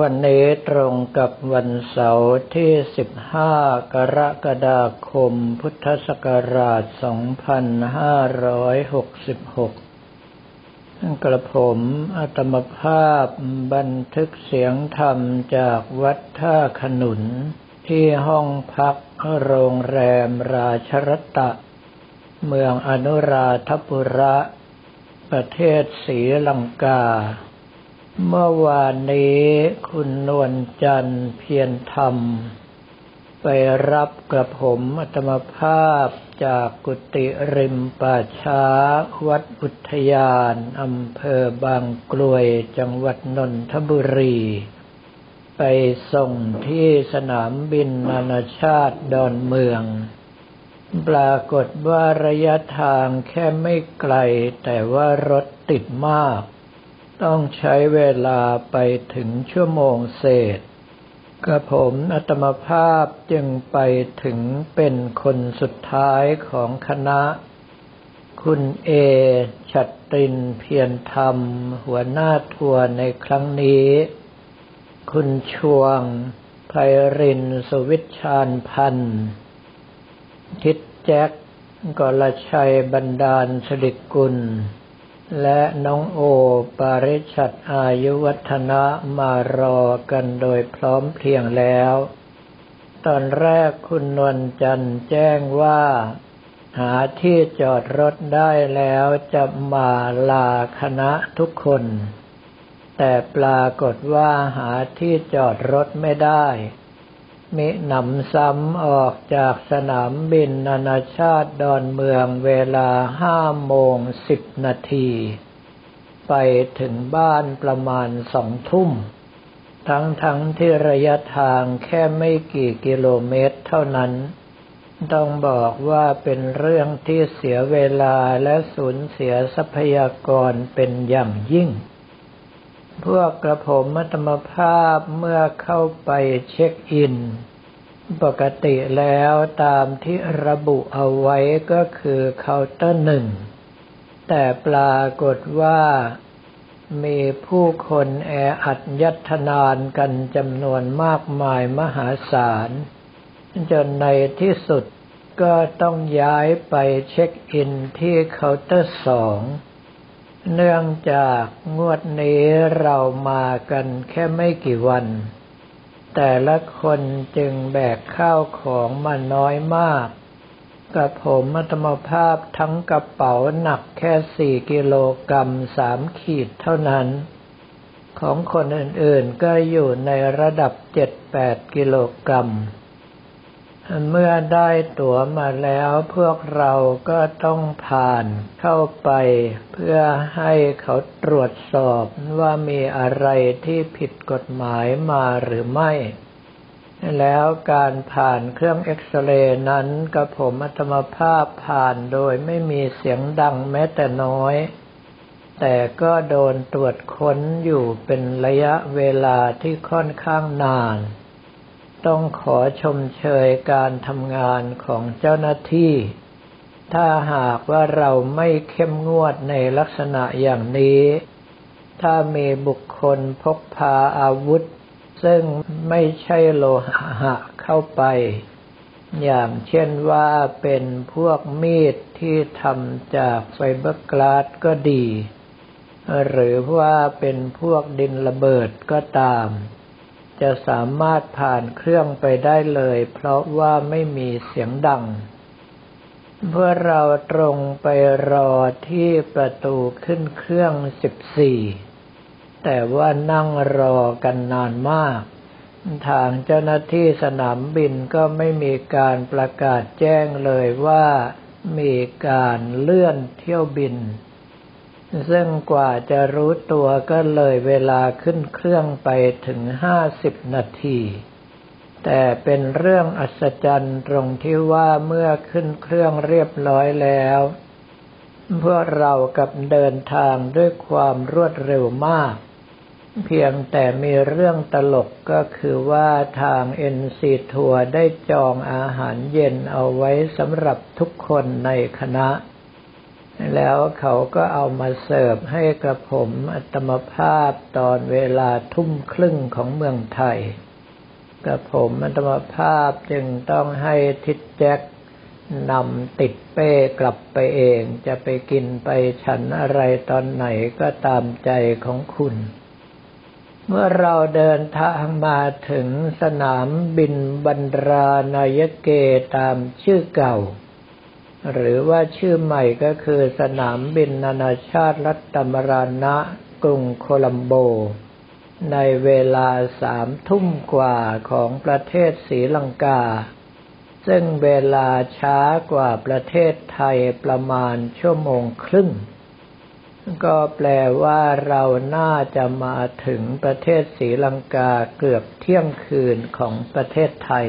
วันนี้ตรงกับวันเสาร์ที่ 15 กรกฎาคม พุทธศักราช 2566 กระผมอัตมภาพบันทึกเสียงธรรมจากวัดท่าขนุน ที่ห้องพักโรงแรมราชรตะ เมืองอนุราธปุระ ประเทศศรีลังกา เมื่อวานนี้คุณนวลจันทร์เพียรธรรม ไปรับกระผมอัตมภาพจากกุฏิริมป่าช้าวัดอุทยานอำเภอบางกลวยจังหวัดนนทบุรี ไปส่งที่สนามบินนานาชาติดอนเมือง ปรากฏว่าระยะทางแค่ไม่ไกลแต่ว่ารถติดมาก ต้องใช้เวลาไปถึงชั่วโมงเศษกระผมอัตมภาพจึงไปถึงเป็นคนสุดท้ายของคณะ คุณเอ ชัดตินเพียรธรรม หัวหน้าทัวร์ในครั้งนี้ คุณชวงไพรินสวิชชานพันธ์ ทิดแจ็คกลชัยบรรดาลสลิกุล และน้องโอปาริชัดอายุวัฒนะมารอกันโดยพร้อมเพรียงแล้ว ตอนแรกคุณนวลจันแจ้งว่า หาที่จอดรถได้แล้วจะมาลาคณะทุกคน แต่ปรากฏว่าหาที่จอดรถไม่ได้ มิหนำซ้ำออกจากสนามบินนานาชาติดอนเมืองเวลาห้าโมงสิบนาทีไปถึงบ้านประมาณสองทุ่ม ทั้งทั้งที่ระยะทางแค่ไม่กี่กิโลเมตรเท่านั้น ต้องบอกว่าเป็นเรื่องที่เสียเวลาและสูญเสียทรัพยากรเป็นอย่างยิ่ง พวกกระผมมัตมภาพเมื่อเข้าไปเช็คอิน ปกติแล้วตามที่ระบุเอาไว้ก็คือเคาน์เตอร์หนึ่ง แต่ปรากฏว่ามีผู้คนแออัดยัดนานกันจำนวนมากมายมหาศาล จนในที่สุดก็ต้องย้ายไปเช็คอินที่เคาน์เตอร์สอง เนื่องจากงวดนี้เรามากันแค่ไม่กี่วัน แต่ละคนจึงแบกข้าวของมาน้อยมากกับผมมัตมภาพทั้งกระเป๋าหนักแค่สี่กิโลกรัมสามขีดเท่านั้น ของคนอื่นๆก็อยู่ในระดับเจ็ดแปดกิโลกรัม เมื่อได้ตั๋วมาแล้วพวกเราก็ต้องผ่านเข้าไปเพื่อให้เขาตรวจสอบว่ามีอะไรที่ผิดกฎหมายมาหรือไม่ แล้วการผ่านเครื่องเอ็กซเรย์นั้นกับผมอัตมภาพผ่านโดยไม่มีเสียงดังแม้แต่น้อย แต่ก็โดนตรวจค้นอยู่เป็นระยะเวลาที่ค่อนข้างนาน ต้องขอชมเชยการทำงานของเจ้าหน้าที่ ถ้าหากว่าเราไม่เข้มงวดในลักษณะอย่างนี้ ถ้ามีบุคคลพกพาอาวุธ ซึ่งไม่ใช่โลหะเข้าไป อย่างเช่นว่าเป็นพวกมีดที่ทำจากไฟเบอร์กลาสก็ดี หรือว่าเป็นพวกดินระเบิดก็ตาม จะสามารถผ่านเครื่องไปได้เลย เพราะว่าไม่มีเสียงดังเพื่อเราตรงไปรอที่ประตูขึ้นเครื่องสิบสี่แต่ว่านั่งรอกันนานมาก ทางเจ้าหน้าที่สนามบินก็ไม่มีการประกาศแจ้งเลยว่ามีการเลื่อนเที่ยวบิน ซึ่งกว่าจะรู้ตัวก็เลยเวลาขึ้นเครื่องไปถึงห้าสิบนาที แต่เป็นเรื่องอัศจรรย์ตรงที่ว่าเมื่อขึ้นเครื่องเรียบร้อยแล้ว พวกเรากับเดินทางด้วยความรวดเร็วมาก เพียงแต่มีเรื่องตลกก็คือว่าทางเอ็นซีทัวร์ได้จองอาหารเย็นเอาไว้สำหรับทุกคนในคณะ แล้วเขาก็เอามาเสิร์ฟให้กระผมอัตมภาพตอนเวลาทุ่มครึ่งของเมืองไทย กระผมอัตมภาพจึงต้องให้ทิดแจ็คนำติดเป้กลับไปเอง จะไปกินไปฉันอะไรตอนไหนก็ตามใจของคุณ เมื่อเราเดินทางมาถึงสนามบินบรรรานายเกตามชื่อเก่า หรือว่าชื่อใหม่ก็คือสนามบินนานาชาติรัตมรานะกรุงโคลัมโบ ในเวลาสามทุ่มกว่าของประเทศศรีลังกา ซึ่งเวล่าช้ากว่าประเทศไทยประมาณชั่วโมงครึ่ง ก็แปลว่าเราน่าจะมาถึงประเทศศรีลังกาเกือบเที่ยงคืนของประเทศไทย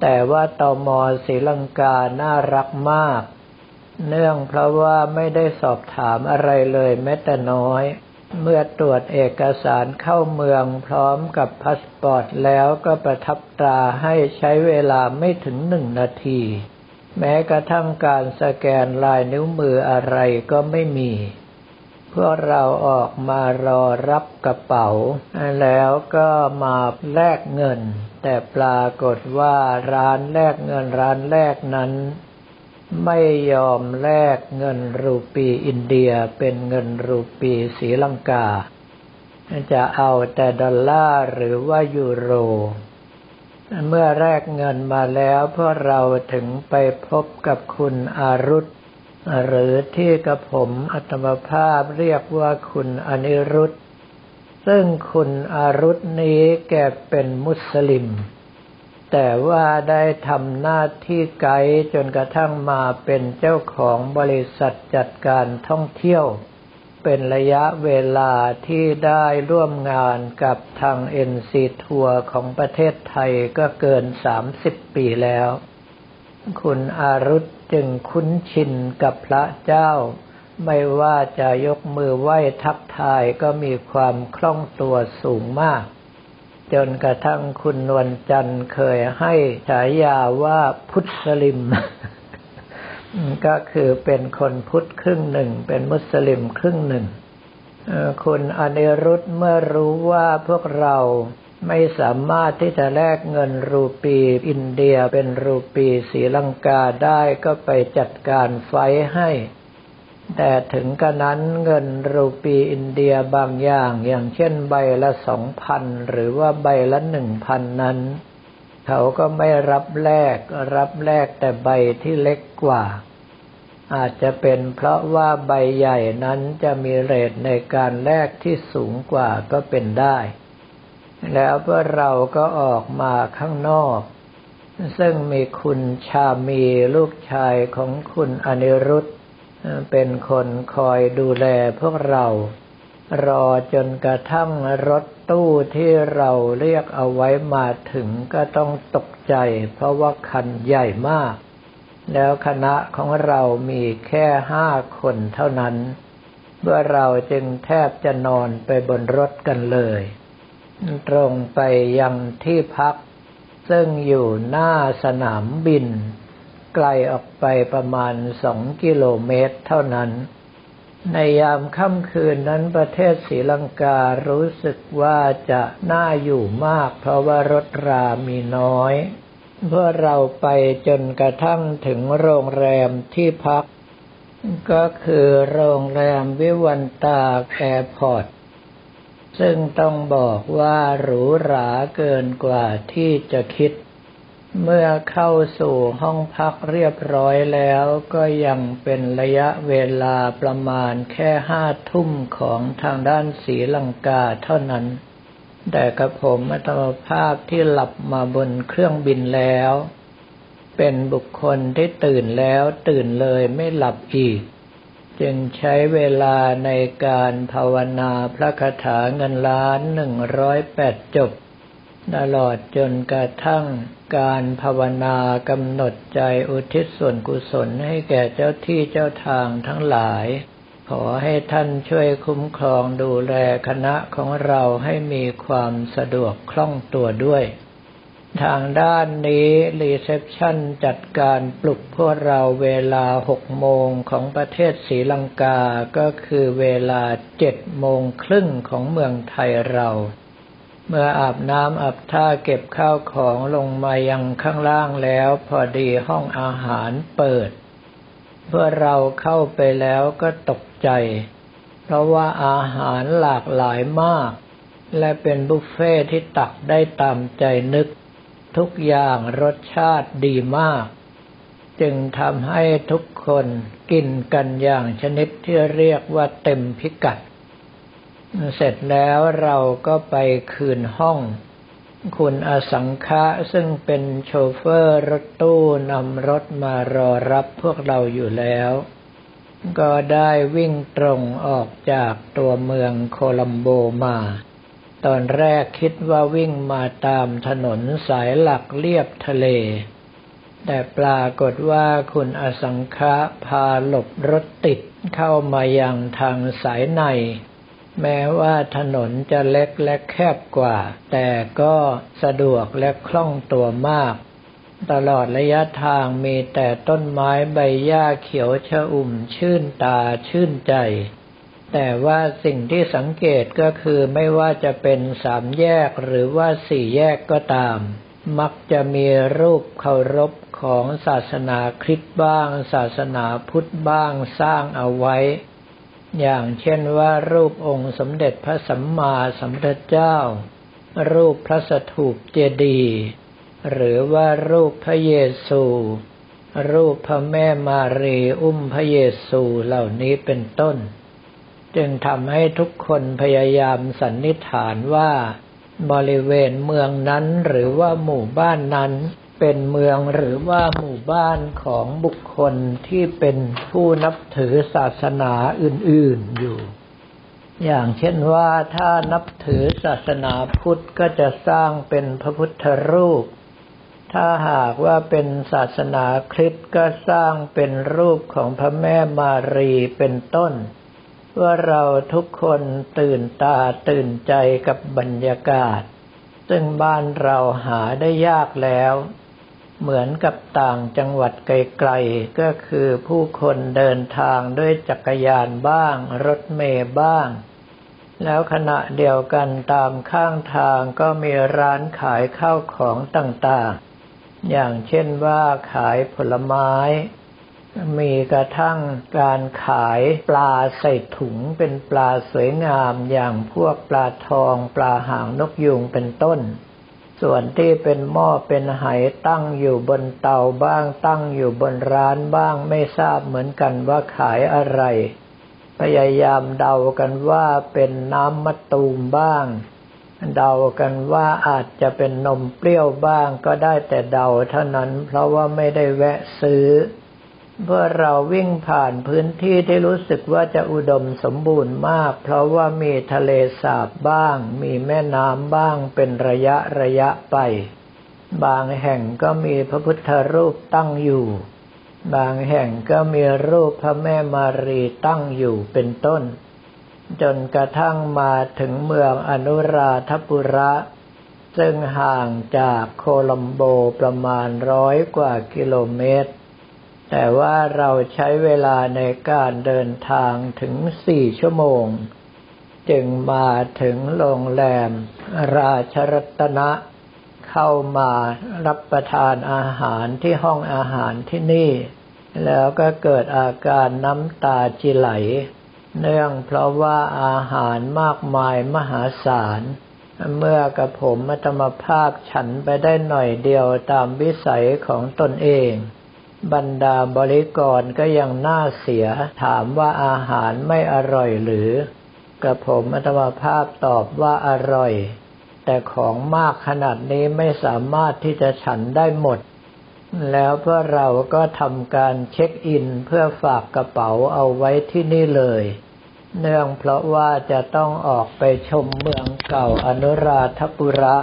แต่ว่าตอมอศรีลังกาน่ารักมาก เนื่องเพราะว่าไม่ได้สอบถามอะไรเลยแม้แต่น้อย เมื่อตรวจเอกสารเข้าเมืองพร้อมกับพาสปอร์ตแล้วก็ประทับตราให้ใช้เวลาไม่ถึงหนึ่งนาที แม้กระทั่งการสแกนลายนิ้วมืออะไรก็ไม่มี พวกเราออกมารอรับกระเป๋า แล้วก็มาแลกเงิน แต่ปรากฏว่าร้านแลกเงินร้านแรกนั้น ไม่ยอมแลกเงินรูปีอินเดียเป็นเงินรูปีศรีลังกา จะเอาแต่ดอลลาร์หรือว่ายูโร เมื่อแลกเงินมาแล้วพวกเราถึงไปพบกับคุณอารุธ หรือที่กระผมอัตมภาพเรียกว่าคุณอนิรุธซึ่งคุณอารุธนี้แกเป็นมุสลิม แต่ว่าได้ทำหน้าที่ไกด์จนกระทั่งมาเป็นเจ้าของบริษัทจัดการท่องเที่ยว เป็นระยะเวลาที่ได้ร่วมงานกับทางเอ็นซีทัวร์ของประเทศไทยก็เกิน 30 ปีแล้ว คุณอารุธจึงคุ้นชินกับพระเจ้า ไม่ว่าจะยกมือไหว้ทักทายก็มีความคล่องตัวสูงมาก จนกระทั่งคุณนวลจันทร์เคยให้ฉายาว่าพุทธสลิม ก็คือเป็นคนพุทธครึ่งหนึ่ง เป็นมุสลิมครึ่งหนึ่ง คุณอเนรุตเมื่อรู้ว่าพวกเรา ไม่สามารถที่จะแลกเงินรูปีอินเดียเป็นรูปีศรีลังกาได้ก็ไปจัดการไฟให้ แต่ถึงกระนั้นเงินรูปีอินเดียบางอย่างอย่างเช่นใบละสองพันหรือว่าใบละหนึ่งพันนั้น เขาก็ไม่รับแลกรับแลกแต่ใบที่เล็กกว่า อาจจะเป็นเพราะว่าใบใหญ่นั้นจะมีเรทในการแลกที่สูงกว่าก็เป็นได้ แล้วพวกเราก็ออกมาข้างนอก ซึ่งมีคุณชามีลูกชายของคุณอนิรุตเป็นคนคอยดูแลพวกเรา รอจนกระทั่งรถตู้ที่เราเรียกเอาไว้มาถึงก็ต้องตกใจ เพราะว่าคันใหญ่มาก แล้วคณะของเรามีแค่ห้าคนเท่านั้น เมื่อเราจึงแทบจะนอนไปบนรถกันเลย ตรงไปยังที่พัก ซึ่งอยู่หน้าสนามบิน ไกลออกไปประมาณสองกิโลเมตรเท่านั้น ในยามค่ำคืนนั้นประเทศศรีลังการู้สึกว่าจะน่าอยู่มาก เพราะว่ารถรามีน้อยเพื่อเราไปจนกระทั่งถึงโรงแรมที่พัก ก็คือโรงแรมวิวันตาแอร์พอร์ต ซึ่งต้องบอกว่าหรูหราเกินกว่าที่จะคิด เมื่อเข้าสู่ห้องพักเรียบร้อยแล้วก็ยังเป็นระยะเวลาประมาณแค่ห้าทุ่มของทางด้านสีลังกาเท่านั้น แต่กระผมอัตมภาพที่หลับมาบนเครื่องบินแล้ว เป็นบุคคลที่ตื่นแล้วตื่นเลยไม่หลับอีก จึงใช้เวลาในการภาวนาพระคาถาเงินล้านหนึ่งร้อยแปดจบ ตลอดจนกระทั่งการภาวนากำหนดใจอุทิศส่วนกุศลให้แก่เจ้าที่เจ้าทางทั้งหลาย ขอให้ท่านช่วยคุ้มครองดูแลคณะของเราให้มีความสะดวกคล่องตัวด้วย ทางด้านนี้รีเซพชันจัดการปลุกพวกเราเวลาหกโมงของประเทศศรีลังกา ก็คือเวลาเจ็ดโมงครึ่งของเมืองไทยเรา เมื่ออาบน้ำอาบท่าเก็บข้าวของลงมายังข้างล่างแล้ว พอดีห้องอาหารเปิดเพื่อเราเข้าไปแล้วก็ตกใจ เพราะว่าอาหารหลากหลายมาก และเป็นบุฟเฟ่ที่ตักได้ตามใจนึก ทุกอย่างรสชาติดีมาก จึงทำให้ทุกคนกินกันอย่างชนิดที่เรียกว่าเต็มพิกัด เสร็จแล้วเราก็ไปคืนห้อง คุณอสังคะซึ่งเป็นโชเฟอร์รถตู้นำรถมารอรับพวกเราอยู่แล้วก็ได้วิ่งตรงออกจากตัวเมืองโคลัมโบมา ตอนแรกคิดว่าวิ่งมาตามถนนสายหลักเลียบทะเล แต่ปรากฏว่าคุณอสังคะพาหลบรถติดเข้ามายังทางสายใน แม้ว่าถนนจะเล็กและแคบกว่า แต่ก็สะดวกและคล่องตัวมาก ตลอดระยะทางมีแต่ต้นไม้ใบหญ้าเขียวชอุ่มชื่นตาชื่นใจ แต่ว่าสิ่งที่สังเกตก็คือไม่ว่าจะเป็นสามแยกหรือว่าสี่แยกก็ตาม มักจะมีรูปเคารพของศาสนาคริสต์บ้าง ศาสนาพุทธบ้างสร้างเอาไว้ อย่างเช่นว่ารูปองค์สมเด็จพระสัมมาสัมพุทธเจ้า รูปพระสถูปเจดีย์หรือว่ารูปพระเยซู รูปพระแม่มารีอุ้มพระเยซูเหล่านี้เป็นต้น จึงทำให้ทุกคนพยายามสันนิษฐานว่าบริเวณเมืองนั้นหรือว่าหมู่บ้านนั้น เป็นเมืองหรือว่าหมู่บ้านของบุคคลที่เป็นผู้นับถือศาสนาอื่น ๆอยู่ อย่างเช่นว่าถ้านับถือศาสนาพุทธก็จะสร้างเป็นพระพุทธรูป ถ้าหากว่าเป็นศาสนาคริสต์ก็สร้างเป็นรูปของพระแม่มารีเป็นต้น ว่าเราทุกคนตื่นตาตื่นใจกับบรรยากาศ ซึ่งบ้านเราหาได้ยากแล้ว เหมือนกับต่างจังหวัดไกลๆ ก็คือผู้คนเดินทางด้วยจักรยานบ้าง รถเมล์บ้าง แล้วขณะเดียวกันตามข้างทางก็มีร้านขายข้าวของต่างๆ อย่างเช่นว่าขายผลไม้ มีกระทั่งการขายปลาใส่ถุงเป็นปลาสวยงามอย่างพวกปลาทอง ปลาหางนกยูงเป็นต้น ส่วนที่เป็นหม้อเป็นไหตั้งอยู่บนเตาบ้างตั้งอยู่บนร้านบ้างไม่ทราบเหมือนกันว่าขายอะไร พยายามเดากันว่าเป็นน้ำมะตูมบ้างเดากันว่าอาจจะเป็นนมเปรี้ยวบ้างก็ได้แต่เดาเท่านั้นเพราะว่าไม่ได้แวะซื้อ เมื่อเราวิ่งผ่านพื้นที่ที่รู้สึกว่าจะอุดมสมบูรณ์มาก เพราะว่ามีทะเลสาบบ้าง มีแม่น้ำบ้างเป็นระยะระยะไป บางแห่งก็มีพระพุทธรูปตั้งอยู่ บางแห่งก็มีรูปพระแม่มารีตั้งอยู่เป็นต้น จนกระทั่งมาถึงเมืองอนุราธปุระซึ่งห่างจากโคลัมโบประมาณร้อยกว่ากิโลเมตร แต่ว่าเราใช้เวลาในการเดินทางถึงสี่ชั่วโมง จึงมาถึงโรงแรม ราชรัตนะ เข้ามารับประทานอาหารที่ห้องอาหารที่นี่ แล้วก็เกิดอาการน้ำตาจิไหล เนื่องเพราะว่าอาหารมากมายมหาศาล เมื่อกระผมมัตมภาพฉันไปได้หน่อยเดียวตามวิสัยของตนเอง บรรดาบริกรก็ยังน่าเสียถามว่าอาหารไม่อร่อยหรือ กระผมอัตมภาพตอบว่าอร่อย แต่ของมากขนาดนี้ไม่สามารถที่จะฉันได้หมด แล้วเพื่อเราก็ทำการเช็คอินเพื่อฝากกระเป๋าเอาไว้ที่นี่เลย เนื่องเพราะว่าจะต้องออกไปชมเมืองเก่าอนุราธปุระ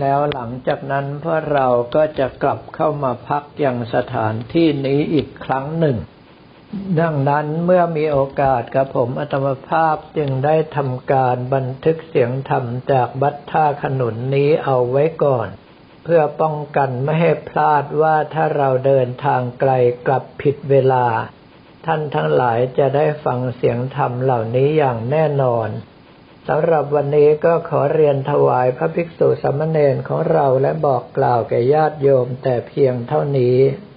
แล้วหลังจากนั้นพวกเราก็จะกลับเข้ามาพักอยังสถานที่นี้อีกครั้งหนึ่ง ดังนั้นเมื่อมีโอกาสกับผมอัตมภาพจึงได้ทำการบันทึกเสียงธรรมจากบัตท่าขนุนนี้เอาไว้ก่อน เพื่อป้องกันไม่ให้พลาดว่าถ้าเราเดินทางไกลกลับผิดเวลา ท่านทั้งหลายจะได้ฟังเสียงธรรมเหล่านี้อย่างแน่นอน สำหรับวันนี้ก็ขอเรียนถวายพระภิกษุสามเณรของเราและบอกกล่าวแก่ญาติโยมแต่เพียงเท่านี้